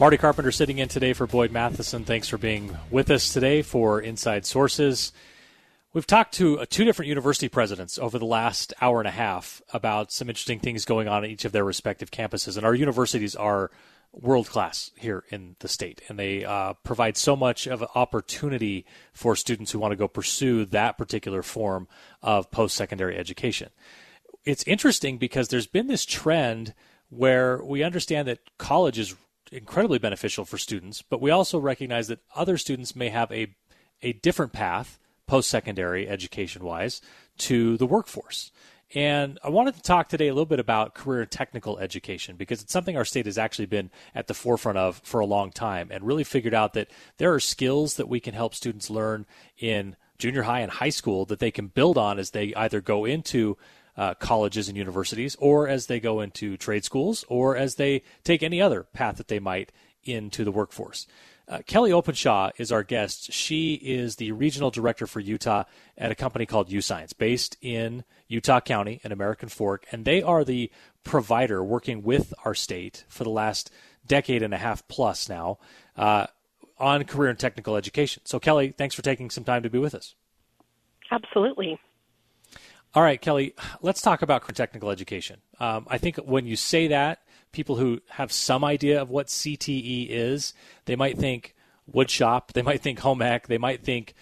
Marty Carpenter sitting in today for Boyd Matheson. Thanks for being with us today for Inside Sources. We've talked to uh, two different university presidents over the last hour and a half about some interesting things going on at each of their respective campuses. And our universities are world class here in the state, and they uh, provide so much of an opportunity for students who want to go pursue that particular form of post secondary education. It's interesting because there's been this trend where we understand that college is incredibly beneficial for students, but we also recognize that other students may have a a different path post secondary education wise to the workforce. And I wanted to talk today a little bit about career and technical education because it's something our state has actually been at the forefront of for a long time and really figured out that there are skills that we can help students learn in junior high and high school that they can build on as they either go into uh, colleges and universities, or as they go into trade schools, or as they take any other path that they might into the workforce. Uh, Kelly Openshaw is our guest. She is the regional director for Utah at a company called YouScience, based in Utah County in American Fork, and they are the provider working with our state for the last decade and a half plus now uh, on career and technical education. So, Kelly, thanks for taking some time to be with us. Absolutely. All right, Kelly, let's talk about technical education. Um, I think when you say that, people who have some idea of what CTE is, they might think wood shop, they might think home ec, they might think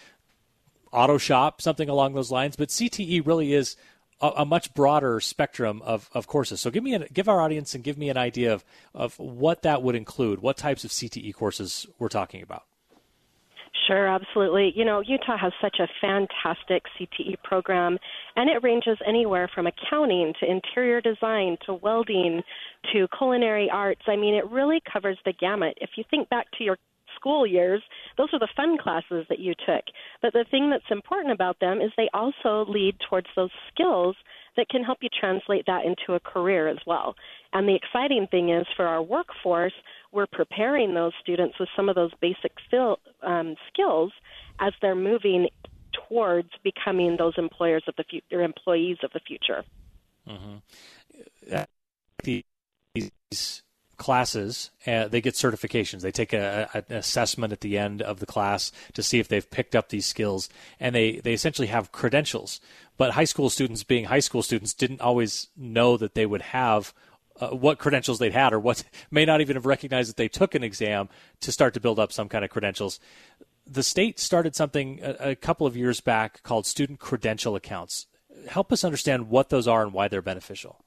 auto shop, something along those lines. But CTE really is a, a much broader spectrum of, of courses. So give me give our audience and give me an idea of, of what that would include, what types of CTE courses we're talking about. Sure, absolutely. You know, Utah has such a fantastic CTE program, and it ranges anywhere from accounting to interior design to welding to culinary arts. I mean, it really covers the gamut. If you think back to your school years, those are the fun classes that you took. But the thing that's important about them is they also lead towards those skills that can help you translate that into a career as well. And the exciting thing is for our workforce, we're preparing those students with some of those basic um, skills as they're moving towards becoming those employers of the future, employees of the future. Mm-hmm. These classes, uh, they get certifications. They take a, a, an assessment at the end of the class to see if they've picked up these skills, and they, they essentially have credentials. But high school students, being high school students, didn't always know that they would have uh, what credentials they'd had, or what may not even have recognized that they took an exam to start to build up some kind of credentials. The state started something a, a couple of years back called student credential accounts. Help us understand what those are and why they're beneficial.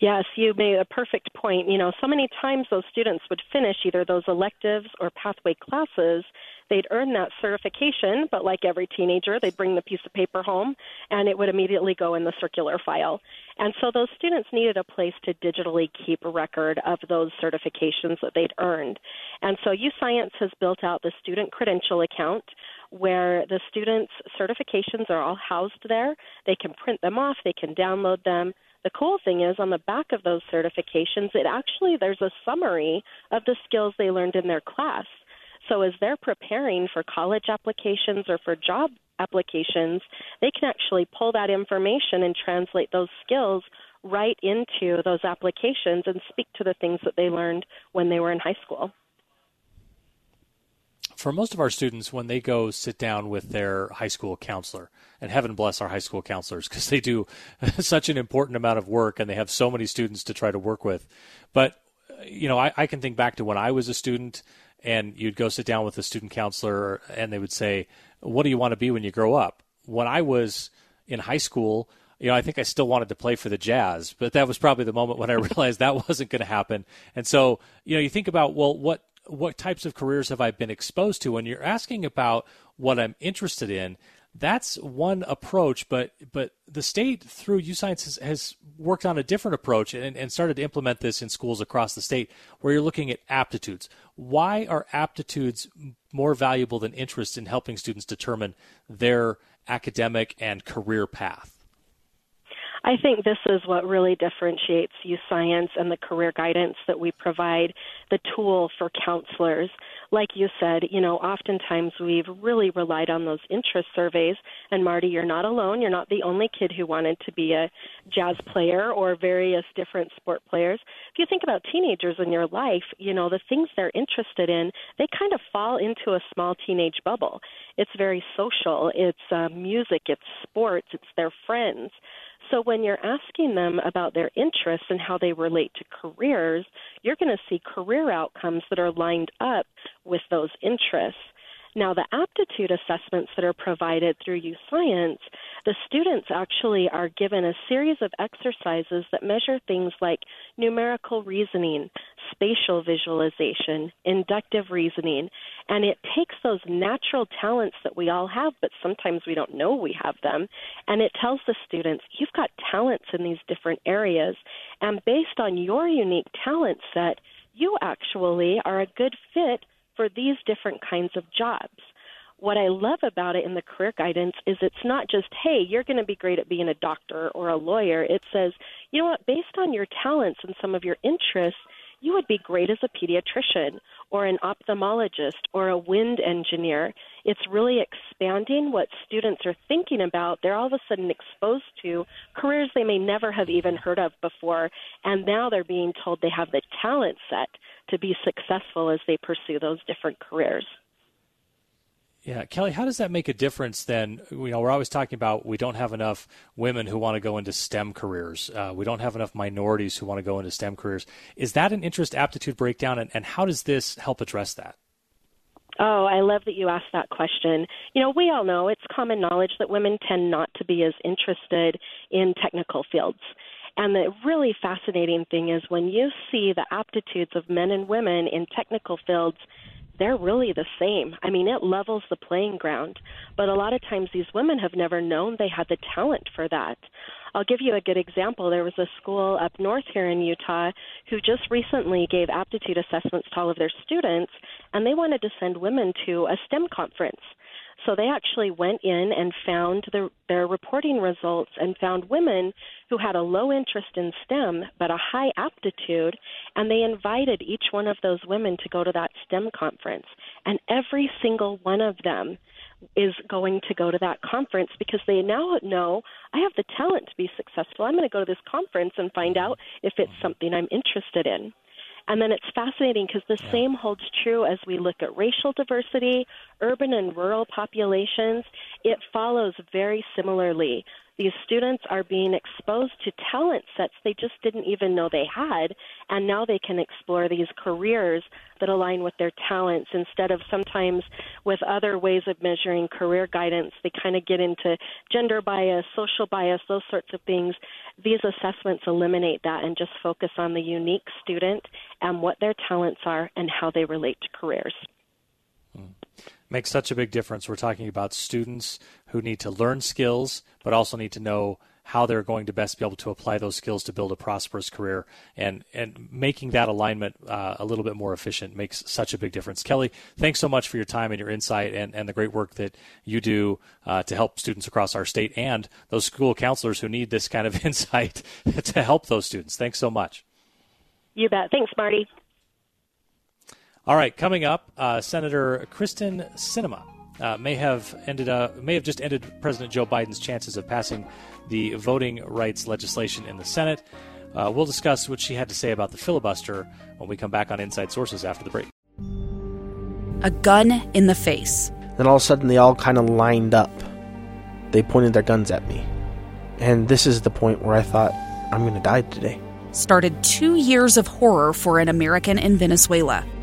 Yes, you made a perfect point. You know, so many times those students would finish either those electives or pathway classes. They'd earn that certification, but like every teenager, they'd bring the piece of paper home and it would immediately go in the circular file. And so those students needed a place to digitally keep a record of those certifications that they'd earned. And so YouScience has built out the student credential account where the students' certifications are all housed there. They can print them off, they can download them the cool thing is on the back of those certifications, it actually there's a summary of the skills they learned in their class. So as they're preparing for college applications or for job applications, they can actually pull that information and translate those skills right into those applications and speak to the things that they learned when they were in high school. For most of our students, when they go sit down with their high school counselor, and heaven bless our high school counselors because they do such an important amount of work and they have so many students to try to work with. But, uh, you know, I, I can think back to when I was a student and you'd go sit down with a student counselor and they would say, What do you want to be when you grow up? When I was in high school, you know, I think I still wanted to play for the Jazz, but that was probably the moment when I realized that wasn't going to happen. And so, you know, you think about, well, what what types of careers have I been exposed to? When you're asking about what I'm interested in, that's one approach, but but the state through YouScience has, has worked on a different approach and, and started to implement this in schools across the state, where you're looking at aptitudes. Why are aptitudes more valuable than interest in helping students determine their academic and career path? I think this is what really differentiates U Science and the career guidance that we provide, the tool for counselors. Like you said, you know, oftentimes we've really relied on those interest surveys. And Marty, you're not alone. You're not the only kid who wanted to be a jazz player or various different sport players. If you think about teenagers in your life, you know, the things they're interested in, they kind of fall into a small teenage bubble. It's very social, it's uh, music, it's sports, it's their friends. So when you're asking them about their interests and how they relate to careers, you're going to see career outcomes that are lined up with those interests. Now, the aptitude assessments that are provided through U Science, the students actually are given a series of exercises that measure things like numerical reasoning, spatial visualization, inductive reasoning, and it takes those natural talents that we all have, but sometimes we don't know we have them, and it tells the students, you've got talents in these different areas, and based on your unique talent set, you actually are a good fit for these different kinds of jobs. What I love about it in the career guidance is it's not just, hey, you're going to be great at being a doctor or a lawyer. It says, you know what, based on your talents and some of your interests, you would be great as a pediatrician or an ophthalmologist or a wind engineer. It's really expanding what students are thinking about. They're all of a sudden exposed to careers they may never have even heard of before, and now they're being told they have the talent set to be successful as they pursue those different careers. Yeah, Kelly, how does that make a difference then? You know, we're always talking about we don't have enough women who want to go into STEM careers. Uh, we don't have enough minorities who want to go into STEM careers. Is that an interest aptitude breakdown, and, and how does this help address that? Oh, I love that you asked that question. You know, we all know it's common knowledge that women tend not to be as interested in technical fields. And the really fascinating thing is when you see the aptitudes of men and women in technical fields, they're really the same. I mean, it levels the playing ground. But a lot of times these women have never known they had the talent for that. I'll give you a good example. There was a school up north here in Utah who just recently gave aptitude assessments to all of their students, and they wanted to send women to a STEM conference. So they actually went in and found the, their reporting results and found women who had a low interest in STEM but a high aptitude, and they invited each one of those women to go to that STEM conference. And every single one of them is going to go to that conference because they now know I have the talent to be successful. I'm going to go to this conference and find out if it's mm-hmm. something I'm interested in. And then it's fascinating because the yeah. same holds true as we look at racial diversity, urban and rural populations. It follows very similarly. These students are being exposed to talent sets they just didn't even know they had, and now they can explore these careers that align with their talents instead of sometimes with other ways of measuring career guidance. They kind of get into gender bias, social bias, those sorts of things. These assessments eliminate that and just focus on the unique student and what their talents are and how they relate to careers. Makes such a big difference. We're talking about students who need to learn skills, but also need to know how they're going to best be able to apply those skills to build a prosperous career. And and making that alignment uh, a little bit more efficient makes such a big difference. Kelly thanks so much for your time and your insight and, and the great work that you do uh, to help students across our state and those school counselors who need this kind of insight to help those students. Thanks so much. You bet. Thanks marty all right, coming up, uh, Senator Kyrsten Sinema uh, may have ended uh, may have just ended President Joe Biden's chances of passing the voting rights legislation in the Senate. Uh, we'll discuss what she had to say about the filibuster when we come back on Inside Sources after the break. A gun in the face. Then all of a sudden, they all kind of lined up. They pointed their guns at me. And this is the point where I thought, I'm going to die today. Started two years of horror for an American in Venezuela.